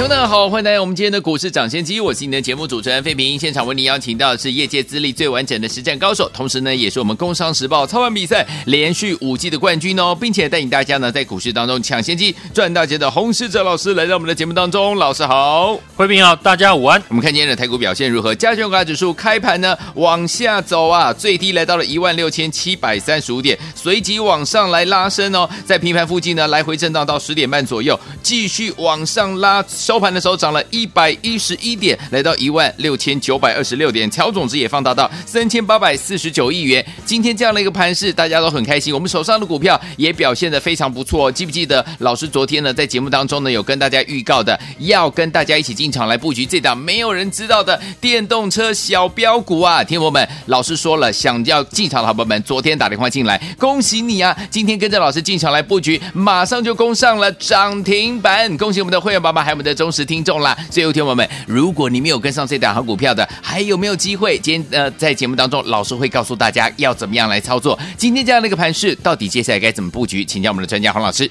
听众大家好，欢迎来到我们今天的股市涨先机，我是你的节目主持人费平。现场为您邀请到的是业界资历最完整的实战高手，同时呢，也是我们工商时报操盘比赛连续五季的冠军哦，并且带领大家呢在股市当中抢先机赚大钱的洪士哲老师来到我们的节目当中。老师好，费平好，大家午安。我们看今天的台股表现如何？加权股指数开盘呢往下走啊，最低来到了一万六千七百三十五点，随即往上来拉升哦，在平盘附近呢来回震荡到十点半左右，继续往上拉。收盘的时候涨了一百一十一点，来到一万六千九百二十六点，成交总值也放大到三千八百四十九亿元。今天这样的一个盘势，大家都很开心。我们手上的股票也表现的非常不错。记不记得老师昨天呢，在节目当中呢，有跟大家预告的，要跟大家一起进场来布局这档没有人知道的电动车小标股啊！听友们，老师说了，想要进场的好朋友们，昨天打电话进来，恭喜你啊！今天跟着老师进场来布局，马上就攻上了涨停板，恭喜我们的会员宝爸爸还有我们的。忠实听众啦，最后听友们，如果你没有跟上这档好股票的，还有没有机会？今天呃，在节目当中，老师会告诉大家要怎么样来操作。今天这样的一个盘势，到底接下来该怎么布局？请教我们的专家黄老师。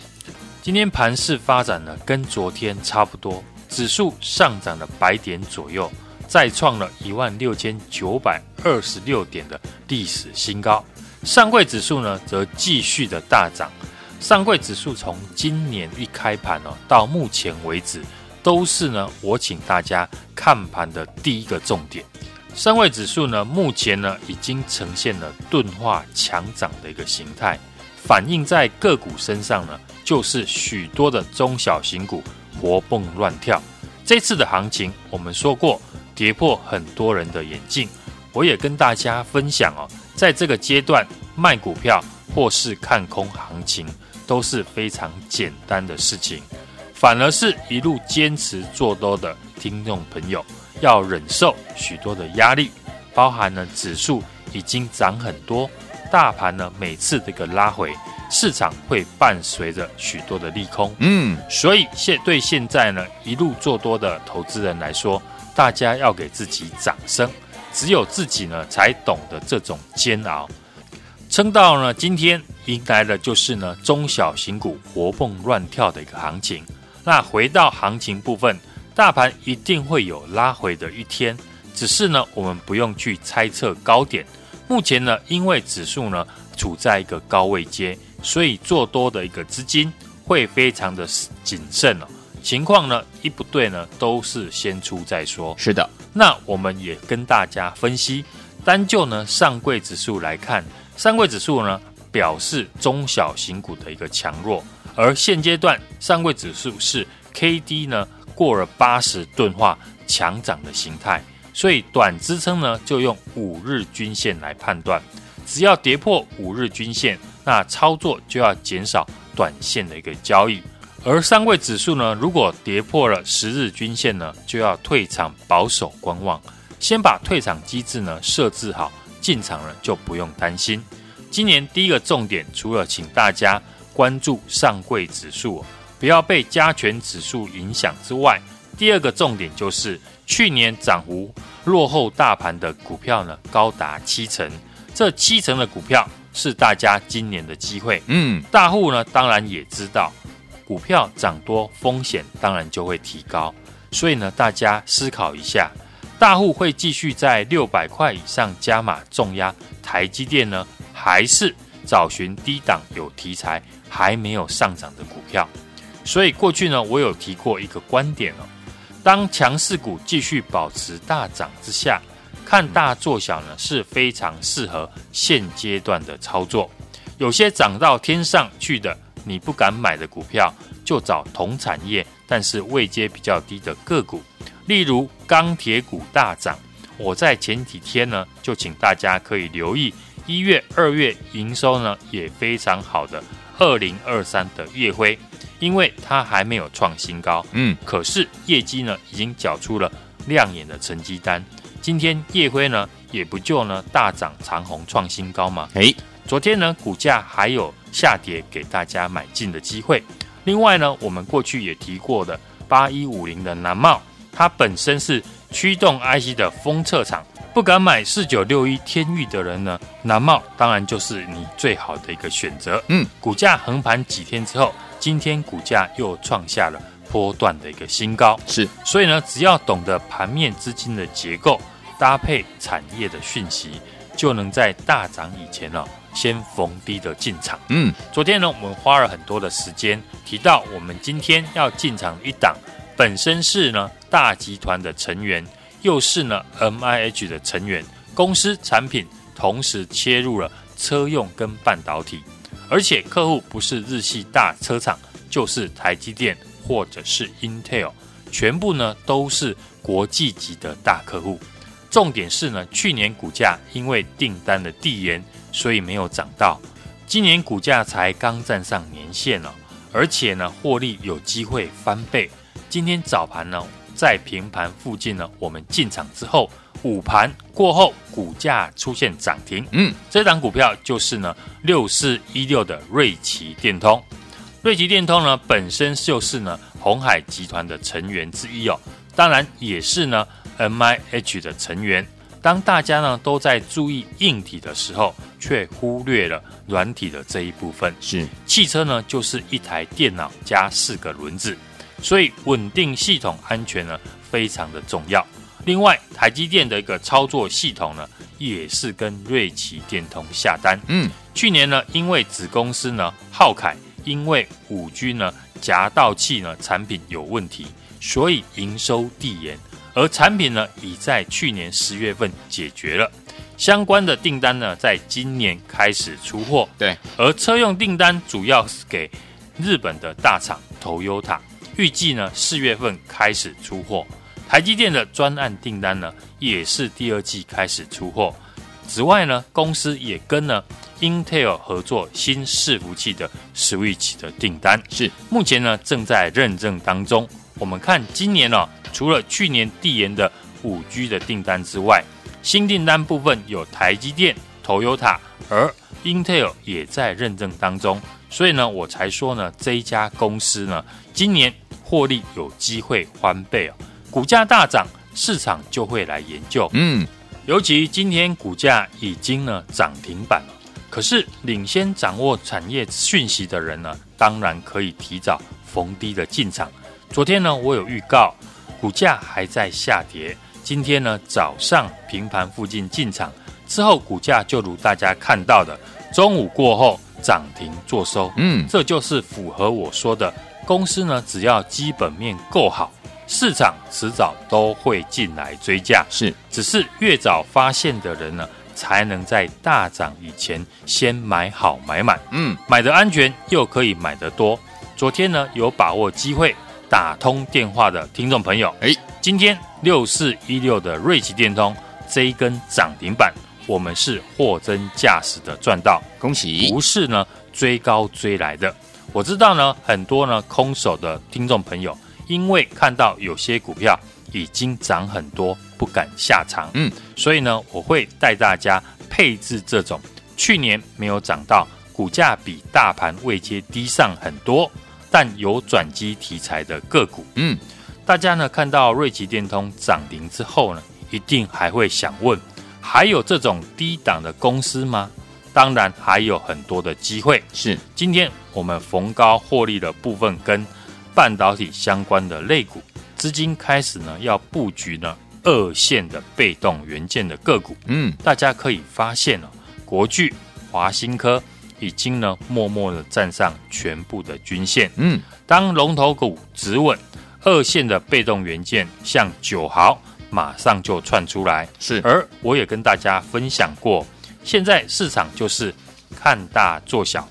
今天盘势发展呢，跟昨天差不多，指数上涨了百点左右，再创了一万六千九百二十六点的历史新高。上柜指数呢，则继续的大涨。上柜指数从今年一开盘哦，到目前为止。都是呢，我请大家看盘的第一个重点。上柜指数呢，目前呢已经呈现了钝化强涨的一个形态，反映在个股身上呢，就是许多的中小型股活蹦乱跳。这次的行情，我们说过跌破很多人的眼镜，我也跟大家分享哦，在这个阶段卖股票或是看空行情都是非常简单的事情。反而是一路坚持做多的听众朋友，要忍受许多的压力，包含了指数已经涨很多，大盘呢每次这个拉回，市场会伴随着许多的利空，嗯，所以现对现在呢一路做多的投资人来说，大家要给自己掌声，只有自己呢才懂得这种煎熬，撑到呢今天迎来的就是呢中小型股活蹦乱跳的一个行情。那回到行情部分，大盘一定会有拉回的一天，只是呢，我们不用去猜测高点。目前呢，因为指数呢处在一个高位阶，所以做多的一个资金会非常的谨慎哦。情况呢一不对呢，都是先出再说。是的，那我们也跟大家分析，单就呢上柜指数来看，上柜指数呢表示中小型股的一个强弱。而现阶段上柜指数是 K D 呢过了八十钝化强涨的形态，所以短支撑呢就用五日均线来判断，只要跌破五日均线，那操作就要减少短线的一个交易。而上柜指数呢，如果跌破了十日均线呢，就要退场保守观望，先把退场机制呢设置好，进场了就不用担心。今年第一个重点，除了请大家。关注上柜指数，不要被加权指数影响之外，第二个重点就是去年涨幅落后大盘的股票呢，高达七成。这七成的股票是大家今年的机会。嗯，大户呢，当然也知道股票涨多风险当然就会提高，所以呢，大家思考一下，大户会继续在六百块以上加码重压台积电呢，还是找寻低档有题材？还没有上涨的股票，所以过去呢，我有提过一个观点哦，当强势股继续保持大涨之下，看大做小呢是非常适合现阶段的操作。有些涨到天上去的，你不敢买的股票，就找同产业但是位阶比较低的个股，例如钢铁股大涨。我在前几天呢，就请大家可以留意一月、二月营收呢也非常好的。二零二三的月辉，因为它还没有创新高，嗯，可是业绩呢已经缴出了亮眼的成绩单，今天夜辉呢也不就呢大涨长虹创新高吗？哎，昨天呢股价还有下跌给大家买进的机会。另外呢，我们过去也提过的八一五零的南茂，它本身是驱动 IC 的封测厂，不敢买四九六一天域的人呢，南茂当然就是你最好的一个选择。嗯，股价横盘几天之后，今天股价又创下了波段的一个新高。是，所以呢，只要懂得盘面资金的结构，搭配产业的讯息，就能在大涨以前呢、哦。先逢低的进场。嗯，昨天呢，我们花了很多的时间提到，我们今天要进场一档，本身是呢大集团的成员，又是呢 MIH 的成员，公司产品同时切入了车用跟半导体，而且客户不是日系大车厂，就是台积电或者是 Intel，全部呢都是国际级的大客户。重点是呢，去年股价因为订单的递延。所以没有涨到，今年股价才刚站上年线了，而且呢，获利有机会翻倍。今天早盘呢，在平盘附近呢，我们进场之后，午盘过后，股价出现涨停。嗯，这档股票就是呢，六四一六的瑞奇电通。瑞奇电通呢，本身就是呢，鸿海集团的成员之一哦，当然也是呢，MIH 的成员。当大家呢都在注意硬体的时候，却忽略了软体的这一部分。是汽车呢，就是一台电脑加四个轮子，所以稳定系统安全呢非常的重要。另外，台积电的一个操作系统呢，也是跟瑞奇电通下单。嗯，去年呢，因为子公司呢浩凯因为五 G 呢夹道器呢产品有问题，所以营收递延。而产品呢，已在去年十月份解决了，相关的订单呢，在今年开始出货。对，而车用订单主要是给日本的大厂 Toyota，预计呢四月份开始出货。台积电的专案订单呢，也是第二季开始出货。此外呢，公司也跟呢 Intel 合作新伺服器的 Switch 的订单，是目前呢正在认证当中。我们看今年呢、哦。除了去年递延的五 G 的订单之外，新订单部分有台积电、Toyota，而 Intel 也在认证当中，所以呢，我才说呢，这一家公司呢，今年获利有机会翻倍哦，股价大涨，市场就会来研究。嗯，尤其今天股价已经呢涨停板了，可是领先掌握产业讯息的人呢，当然可以提早逢低的进场。昨天呢，我有预告。股价还在下跌，今天呢早上平盘附近进场之后，股价就如大家看到的，中午过后涨停做收。嗯，这就是符合我说的，公司呢只要基本面够好，市场迟早都会进来追价。是，只是越早发现的人呢，才能在大涨以前先买好买满。嗯，买的安全又可以买得多。昨天呢有把握机会。打通电话的听众朋友，哎，今天六四一六的瑞奇电通这一根涨停板，我们是货真价实的赚到，恭喜！不是呢追高追来的。我知道呢很多呢空手的听众朋友，因为看到有些股票已经涨很多，不敢下场，嗯，所以呢我会带大家配置这种去年没有涨到，股价比大盘位阶低上很多。但有转机题材的个股，嗯，大家呢看到瑞奇电通涨停之后呢，一定还会想问，还有这种低档的公司吗？当然还有很多的机会。是，今天我们逢高获利的部分跟半导体相关的类股，资金开始呢要布局呢二线的被动元件的个股。嗯，大家可以发现哦，国巨、华新科。已经呢，默默的站上全部的均线。嗯，当龙头股止稳，二线的被动元件像九豪，马上就窜出来。是，而我也跟大家分享过，现在市场就是看大做小，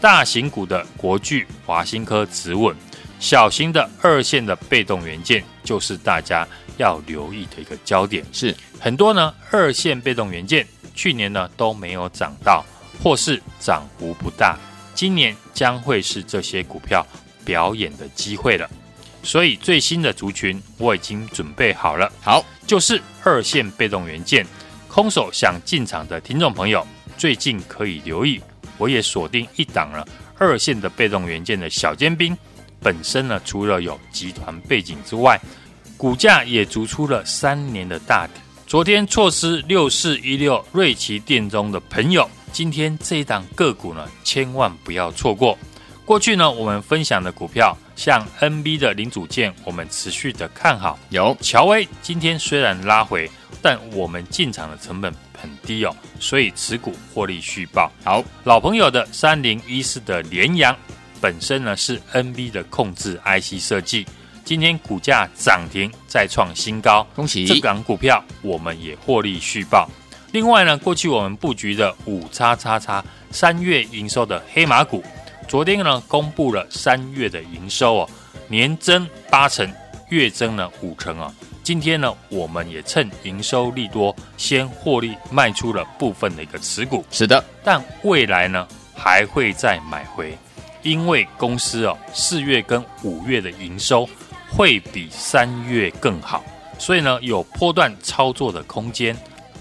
大型股的国巨、华新科止稳，小型的二线的被动元件就是大家要留意的一个焦点。是，很多呢，二线被动元件去年呢都没有涨到。或是涨幅不大，今年将会是这些股票表演的机会了。所以最新的族群我已经准备好了。好，就是二线被动元件。空手想进场的听众朋友，最近可以留意，我也锁定一档了二线的被动元件的小尖兵。本身呢，除了有集团背景之外，股价也足出了三年的大底。昨天错失六四一六瑞奇电中的朋友，今天这一档个股呢，千万不要错过。过去呢，我们分享的股票，像 NB 的零组件，我们持续的看好。有乔威今天虽然拉回，但我们进场的成本很低哦，所以持股获利续报。好，老朋友的三零一四的联阳，本身呢是 NB 的控制 IC 设计，今天股价涨停再创新高，恭喜！这港股票我们也获利续报。另外呢，过去我们布局的五叉叉叉三月营收的黑马股。昨天呢，公布了三月的营收哦，年增八成，月增呢五成啊。今天呢，我们也趁营收利多，先获利卖出了部分的一个持股。是的，但未来呢，还会再买回，因为公司哦，四月跟五月的营收会比三月更好，所以呢，有波段操作的空间。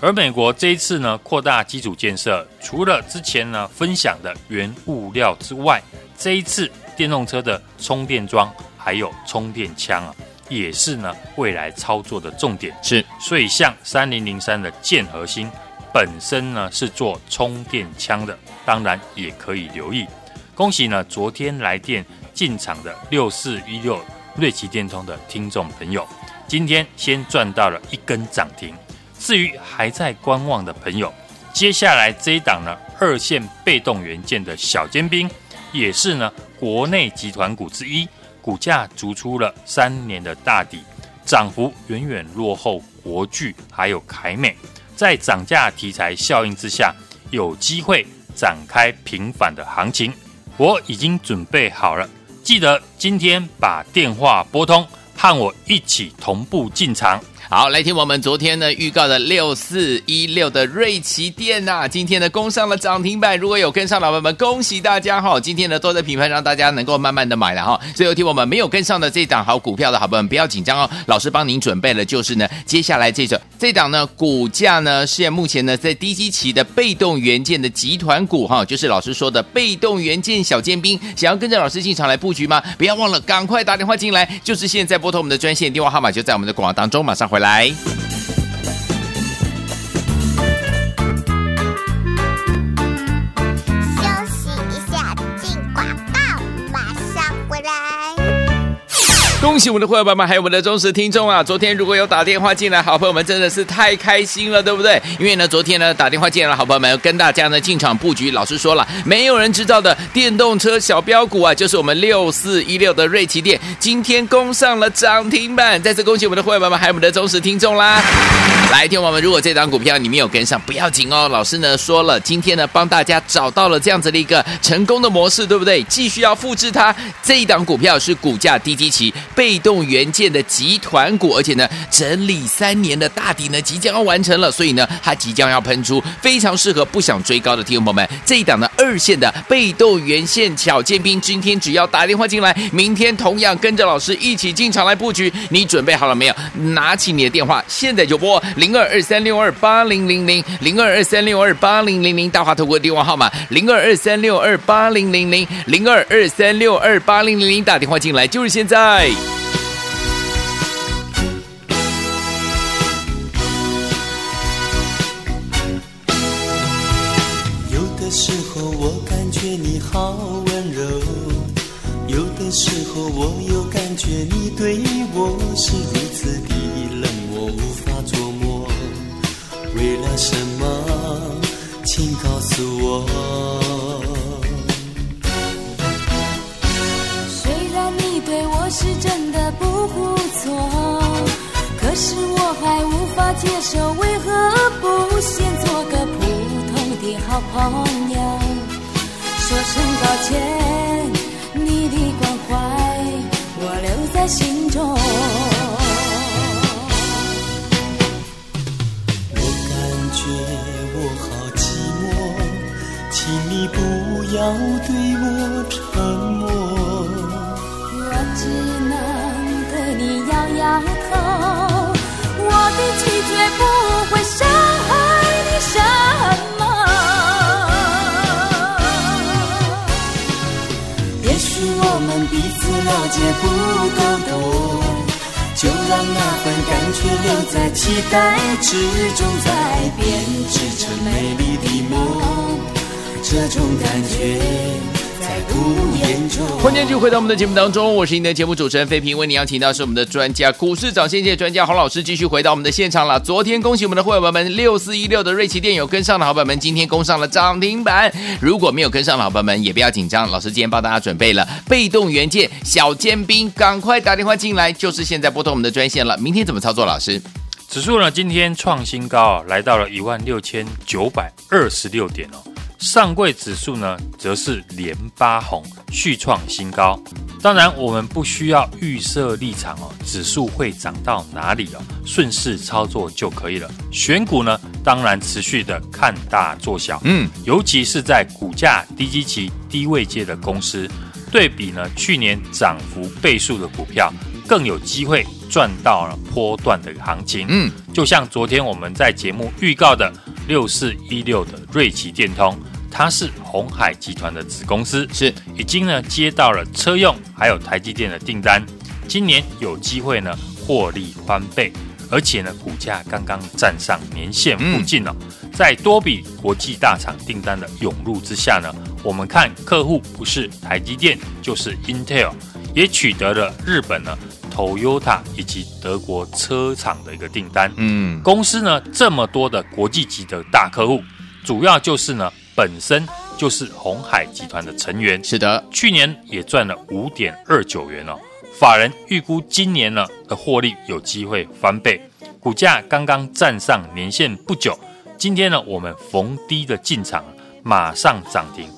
而美国这一次呢，扩大基础建设，除了之前呢分享的原物料之外，这一次电动车的充电桩还有充电枪啊，也是呢未来操作的重点。是，所以像三零零三的建核心本身呢是做充电枪的，当然也可以留意。恭喜呢昨天来电进场的六四一六瑞奇电通的听众朋友，今天先赚到了一根涨停。至于还在观望的朋友，接下来这一档呢，二线被动元件的小尖兵，也是呢国内集团股之一，股价筑出了三年的大底，涨幅远远落后国巨还有凯美，在涨价题材效应之下，有机会展开平反的行情。我已经准备好了，记得今天把电话拨通，和我一起同步进场。好，来听我们昨天呢预告的六四一六的瑞奇电呐，今天呢攻上了涨停板。如果有跟上老板们，恭喜大家哈！今天呢都在品牌让大家能够慢慢的买了哈。最后听我们没有跟上的这档好股票的好朋友们，不要紧张哦，老师帮您准备了，就是呢接下来这种这档呢股价呢现目前呢在低基期的被动元件的集团股哈，就是老师说的被动元件小尖兵，想要跟着老师进场来布局吗？不要忘了赶快打电话进来，就是现在拨通我们的专线电话号码，就在我们的广告当中，马上回来。恭喜我们的会员朋友们，还有我们的忠实听众啊！昨天如果有打电话进来，好朋友们真的是太开心了，对不对？因为呢，昨天呢打电话进来了好朋友们跟大家呢进场布局，老师说了，没有人知道的电动车小标股啊，就是我们六四一六的瑞奇电，今天攻上了涨停板。再次恭喜我们的会员朋友们，还有我们的忠实听众啦！来，听我们，如果这档股票你没有跟上，不要紧哦。老师呢说了，今天呢帮大家找到了这样子的一个成功的模式，对不对？继续要复制它。这一档股票是股价低基期。被动元件的集团股，而且呢，整理三年的大底呢，即将要完成了，所以呢，它即将要喷出，非常适合不想追高的听众朋友们。这一档的二线的被动元件小尖兵，今天只要打电话进来，明天同样跟着老师一起进场来布局。你准备好了没有？拿起你的电话，现在就拨零二二三六二八零零零零二二三六二八零零零大华投顾电话号码零二二三六二八零零零零二二三六二八零零零打电话进来就是现在。我又感觉你对我是如此的冷漠，无法琢磨。为了什么？请告诉我。虽然你对我是真的不错，可是我还无法接受，为何不先做个普通的好朋友？说声抱歉，的关怀我留在心中。我感觉我好寂寞，请你不要对我沉默。我只能对你摇摇头，解不够多，就让那份感觉留在期待之中，再编织成美丽的梦。这种感觉。欢迎继续回到我们的节目当中，我是您的节目主持人费平，为您邀请到是我们的专家股市涨先界专家洪老师，继续回到我们的现场了。昨天恭喜我们的会员们，六四一六的瑞奇电有跟上的好朋友们，今天攻上了涨停板。如果没有跟上的好朋友们，也不要紧张，老师今天帮大家准备了被动元件小尖兵，赶快打电话进来，就是现在拨通我们的专线了。明天怎么操作？老师，指数呢今天创新高，来到了一万六千九百二十六点哦。上柜指数呢，则是连八红，续创新高。当然，我们不需要预设立场哦，指数会涨到哪里哦，顺势操作就可以了。选股呢，当然持续的看大做小，嗯，尤其是在股价低基期、低位阶的公司，对比呢去年涨幅倍数的股票，更有机会赚到了波段的行情。嗯，就像昨天我们在节目预告的六四一六的瑞奇电通。它是红海集团的子公司，是已经呢接到了车用还有台积电的订单，今年有机会呢获利翻倍，而且呢股价刚刚站上年线附近了，嗯，在多笔国际大厂订单的涌入之下呢，我们看客户不是台积电就是 Intel，也取得了日本呢 Toyota 以及德国车厂的一个订单。嗯，公司呢这么多的国际级的大客户，主要就是呢。本身就是红海集团的成员，是的，去年也赚了五点二九元哦。法人预估今年呢的获利有机会翻倍，股价刚刚站上年线不久，今天呢我们逢低的进场，马上涨停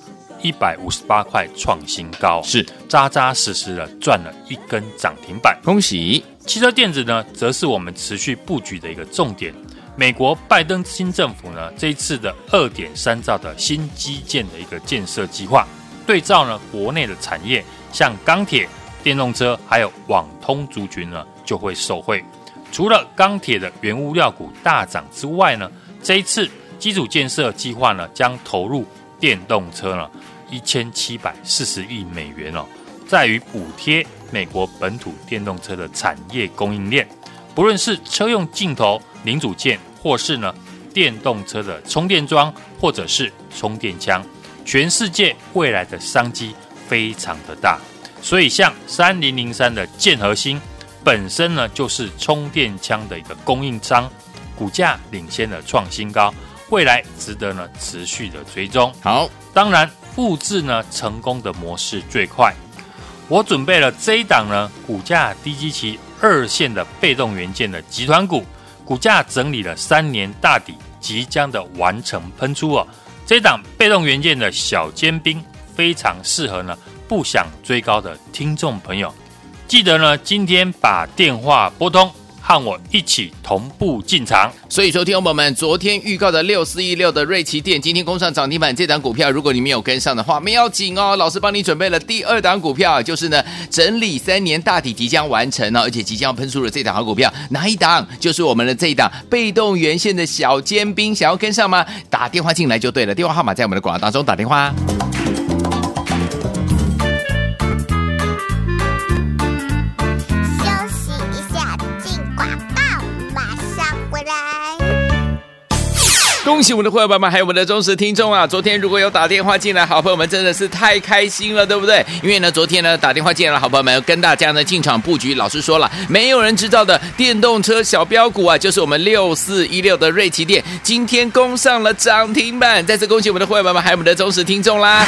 一百五十八块创新高，是扎扎实实的赚了一根涨停板，恭喜！汽车电子呢，则是我们持续布局的一个重点。美国拜登新政府呢，这一次的二点三兆的新基建的一个建设计划，对照呢国内的产业，像钢铁、电动车还有网通族群呢，就会受惠。除了钢铁的原物料股大涨之外呢，这一次基础建设计划呢，将投入电动车呢一千七百四十亿美元哦，在于补贴美国本土电动车的产业供应链，不论是车用镜头。零组件，或是呢电动车的充电桩，或者是充电枪，全世界未来的商机非常的大。所以像三零零三的建和兴本身呢就是充电枪的一个供应商，股价领先的创新高，未来值得呢持续的追踪。好，当然复制呢成功的模式最快。我准备了这一档呢股价低基期二线的被动元件的集团股。股价整理了三年大底，即将的完成喷出哦。这档被动元件的小尖兵非常适合呢，不想追高的听众朋友，记得呢今天把电话拨通。和我一起同步进场，所以说，听众朋友们，昨天预告的六四一六的瑞奇电，今天攻上涨停板。这档股票，如果你没有跟上的话，没要紧哦。老师帮你准备了第二档股票，就是呢整理三年大底即将完成哦，而且即将要喷出的这档好股票，哪一档？就是我们的这一档被动原线的小尖兵，想要跟上吗？打电话进来就对了，电话号码在我们的广告当中，打电话。恭喜我们的会员朋友们，还有我们的忠实听众啊！昨天如果有打电话进来，好朋友们真的是太开心了，对不对？因为呢，昨天呢打电话进来的好朋友们跟大家呢进场布局，老师说了，没有人知道的电动车小标股啊，就是我们六四一六的瑞奇电，今天攻上了涨停板，再次恭喜我们的会员朋友们，还有我们的忠实听众啦！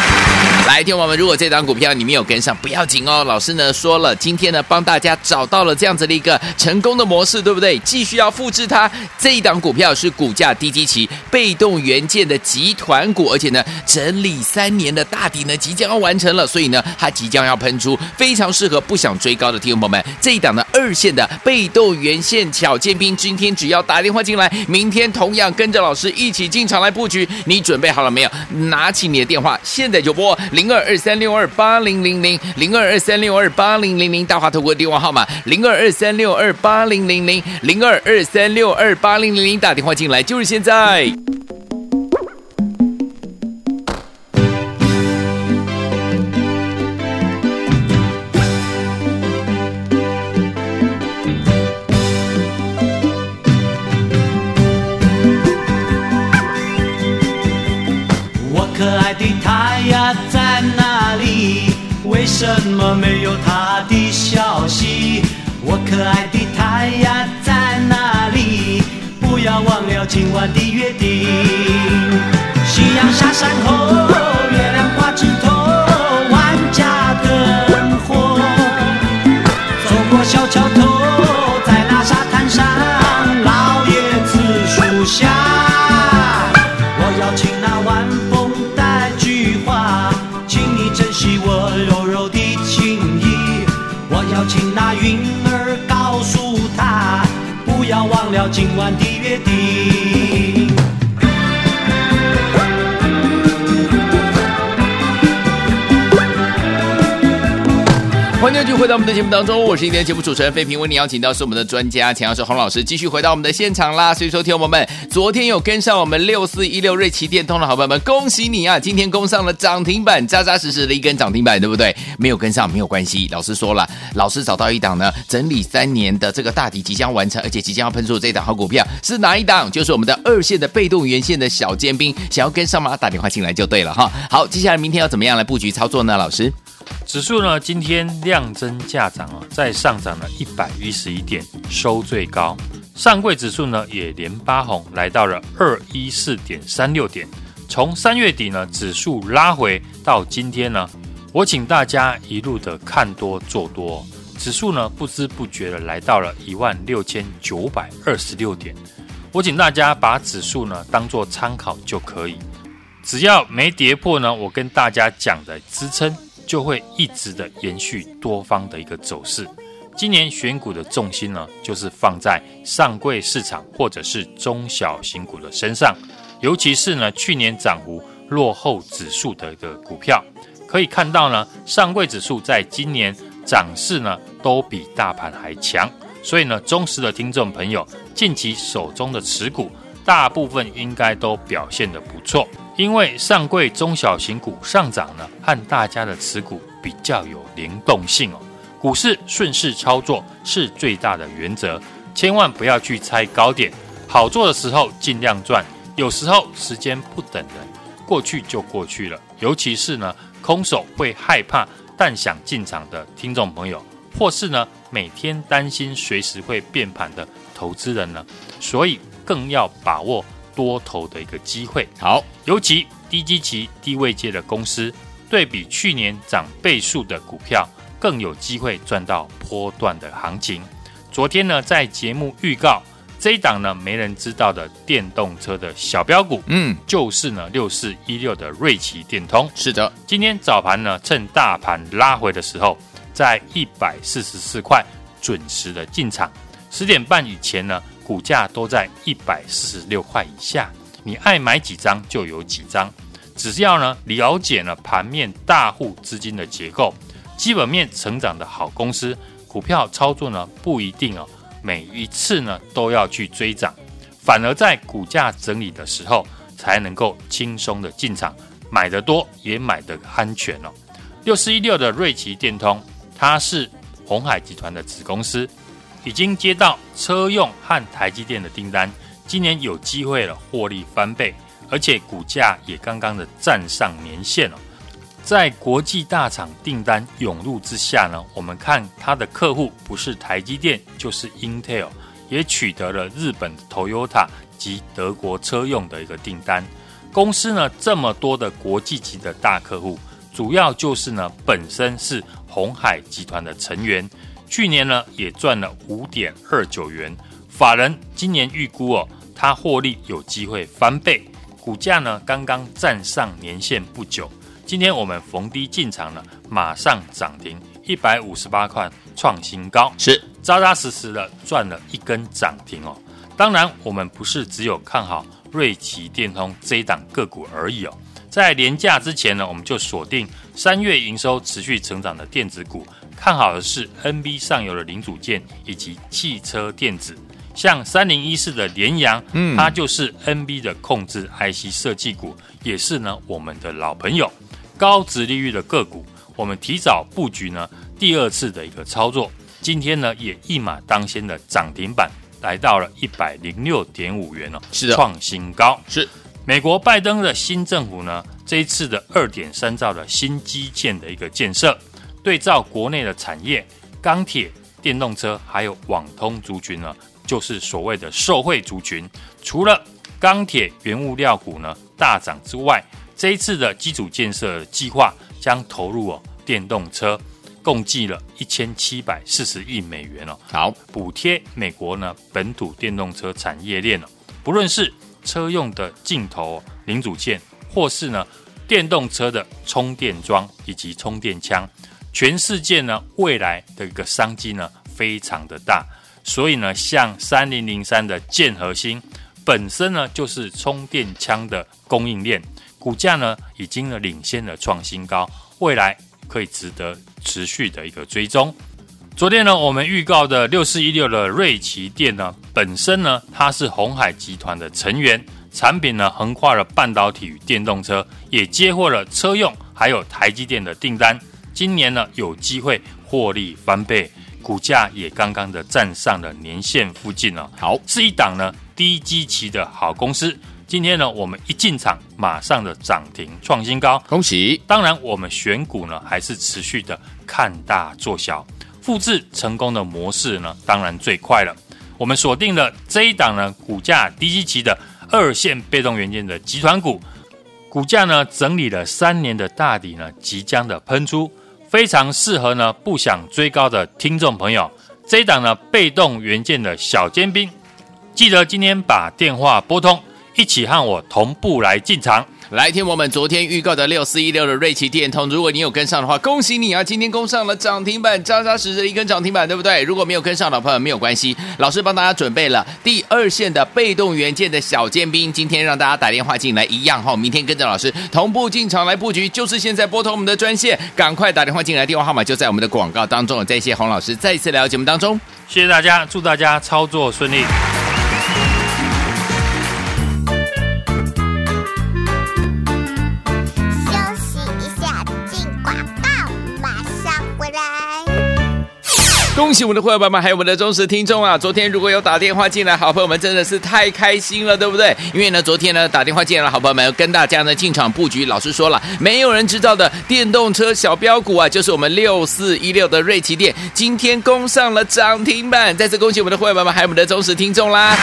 来，听我们，如果这档股票你没有跟上，不要紧哦，老师呢说了，今天呢帮大家找到了这样子的一个成功的模式，对不对？继续要复制它，这一档股票是股价低基期。被动元件的集团股，而且呢，整理三年的大底呢，即将要完成了，所以呢，它即将要喷出，非常适合不想追高的听众朋友们。这一档的二线的被动元件巧建兵，今天只要打电话进来，明天同样跟着老师一起进场来布局。你准备好了没有？拿起你的电话，现在就拨零二二三六二八零零零零二二三六二八零零零大华投顾电话号码零二二三六二八零零零零二二三六二八零零零打电话进来就是现在。怎么没有他的消息？我可爱的他呀在哪里？不要忘了今晚的约定。夕阳下山后，今晚的约定。欢迎继续回到我们的节目当中，我是今天节目主持人费平，为你邀请到是我们的专家钱老师洪老师，继续回到我们的现场啦。所以说，听友们，昨天有跟上我们六四一六瑞奇电通的好朋友们，恭喜你啊！今天攻上了涨停板，扎扎实实的一根涨停板，对不对？没有跟上没有关系，老师说了，老师找到一档呢，整理三年的这个大底即将完成，而且即将要喷出的这档好股票是哪一档？就是我们的二线的被动元线的小尖兵，想要跟上吗？打电话进来就对了哈。好，接下来明天要怎么样来布局操作呢？老师？指数呢，今天量增价涨啊，再上涨了一百一十一点，收最高。上柜指数呢也连八红，来到了二一四点三六点。从三月底呢，指数拉回到今天呢，我请大家一路的看多做多，指数呢不知不觉的来到了一万六千九百二十六点。我请大家把指数呢当做参考就可以，只要没跌破呢，我跟大家讲的支撑。就会一直的延续多方的一个走势。今年选股的重心呢，就是放在上柜市场或者是中小型股的身上，尤其是呢去年涨幅落后指数的一个股票。可以看到呢，上柜指数在今年涨势呢都比大盘还强，所以呢，忠实的听众朋友近期手中的持股，大部分应该都表现得不错。因为上柜中小型股上涨呢，和大家的持股比较有联动性哦。股市顺势操作是最大的原则，千万不要去猜高点。好做的时候尽量赚，有时候时间不等人，过去就过去了。尤其是呢，空手会害怕但想进场的听众朋友，或是呢每天担心随时会变盘的投资人呢，所以更要把握。多头的一个机会，好，尤其低基期、低位阶的公司，对比去年涨倍数的股票，更有机会赚到波段的行情。昨天呢，在节目预告这一档呢，没人知道的电动车的小标股，嗯，就是呢六四一六的瑞奇电通。是的，今天早盘呢，趁大盘拉回的时候，在一百四十四块准时的进场，十点半以前呢。股价都在一百四十六块以下，你爱买几张就有几张。只要呢了解了盘面大户资金的结构，基本面成长的好公司，股票操作呢不一定哦，每一次呢都要去追涨，反而在股价整理的时候才能够轻松的进场，买得多也买得安全哦。六四一六的瑞奇电通，它是鸿海集团的子公司。已经接到车用和台积电的订单，今年有机会了获利翻倍，而且股价也刚刚的站上年线了。在国际大厂订单涌入之下呢，我们看它的客户不是台积电就是 Intel，也取得了日本 Toyota 及德国车用的一个订单。公司呢这么多的国际级的大客户，主要就是呢本身是鸿海集团的成员。去年呢也赚了五点二九元，法人今年预估哦，它获利有机会翻倍，股价呢刚刚站上年线不久，今天我们逢低进场呢，马上涨停一百五十八块创新高，是。扎扎实实的赚了一根涨停哦。当然我们不是只有看好瑞奇电通这一档个股而已哦，在连假之前呢，我们就锁定三月营收持续成长的电子股。看好的是 NB 上游的零组件以及汽车电子，像三零一四的联阳，嗯，它就是 NB 的控制 IC 设计股，也是呢我们的老朋友，高值利率的个股，我们提早布局呢第二次的一个操作，今天呢也一马当先的涨停板来到了一百零六点五元哦，是的，创新高。是，美国拜登的新政府呢这一次的二点三兆的新基建的一个建设，对照国内的产业，钢铁、电动车还有网通族群呢，就是所谓的受惠族群。除了钢铁原物料股呢大涨之外，这一次的基础建设计划将投入哦电动车，共计了一千七百四十亿美元哦。好，补贴美国呢本土电动车产业链哦，不论是车用的镜头零组件，或是呢电动车的充电桩以及充电枪，全世界呢未来的一个商机呢非常的大，所以呢像三零零三的建和兴本身呢就是充电枪的供应链，股价呢已经呢领先了创新高，未来可以值得持续的一个追踪。昨天呢我们预告的六四一六的瑞奇电呢。本身呢，它是鸿海集团的成员，产品呢横跨了半导体与电动车，也接获了车用还有台积电的订单。今年呢有机会获利翻倍，股价也刚刚的站上了年线附近了。好，是一档呢低基期的好公司。今天呢我们一进场，马上的涨停创新高，恭喜！当然我们选股呢还是持续的看大做小，复制成功的模式呢当然最快了。我们锁定了这一档呢，股价低基期的二线被动元件的集团股，股价呢整理了三年的大底呢，即将的喷出，非常适合呢不想追高的听众朋友。这一档呢被动元件的小尖兵，记得今天把电话拨通，一起和我同步来进场。来听我们昨天预告的六四一六的瑞奇电通，如果你有跟上的话，恭喜你啊！今天攻上了涨停板，扎扎实实的一根涨停板，对不对？如果没有跟上的朋友没有关系，老师帮大家准备了第二线的被动元件的小尖兵，今天让大家打电话进来一样哈，明天跟着老师同步进场来布局，就是现在拨通我们的专线，赶快打电话进来，电话号码就在我们的广告当中。再谢洪老师再一次来到节目当中，谢谢大家，祝大家操作顺利。喜我们的会员朋友们，还有我们的忠实听众啊！昨天如果有打电话进来，好朋友们真的是太开心了，对不对？因为呢，昨天呢打电话进来的好朋友们跟大家呢进场布局，老师说了，没有人知道的电动车小标股啊，就是我们六四一六的瑞奇电，今天攻上了涨停板，再次恭喜我们的会员朋友们，还有我们的忠实听众啦！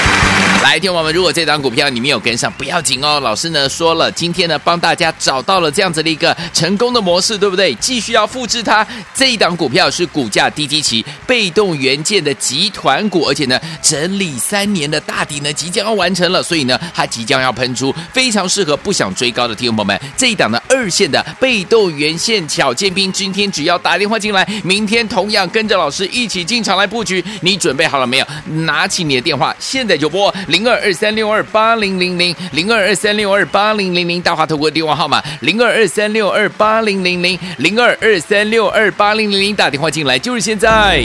来，听我们，如果这档股票你没有跟上，不要紧哦，老师呢说了，今天呢帮大家找到了这样子的一个成功的模式，对不对？继续要复制它，这一档股票是股价低基期。被被动元件的集团股，而且呢，整理三年的大底呢，即将要完成了，所以呢，它即将要喷出，非常适合不想追高的听众朋友们。这一档的二线的被动元件巧建兵，今天只要打电话进来，明天同样跟着老师一起进场来布局。你准备好了没有？拿起你的电话，现在就拨零二二三六二八零零零零二二三六二八零零零大华投顾电话号码零二二三六二八零零零零二二三六二八零零零打电话进来就是现在。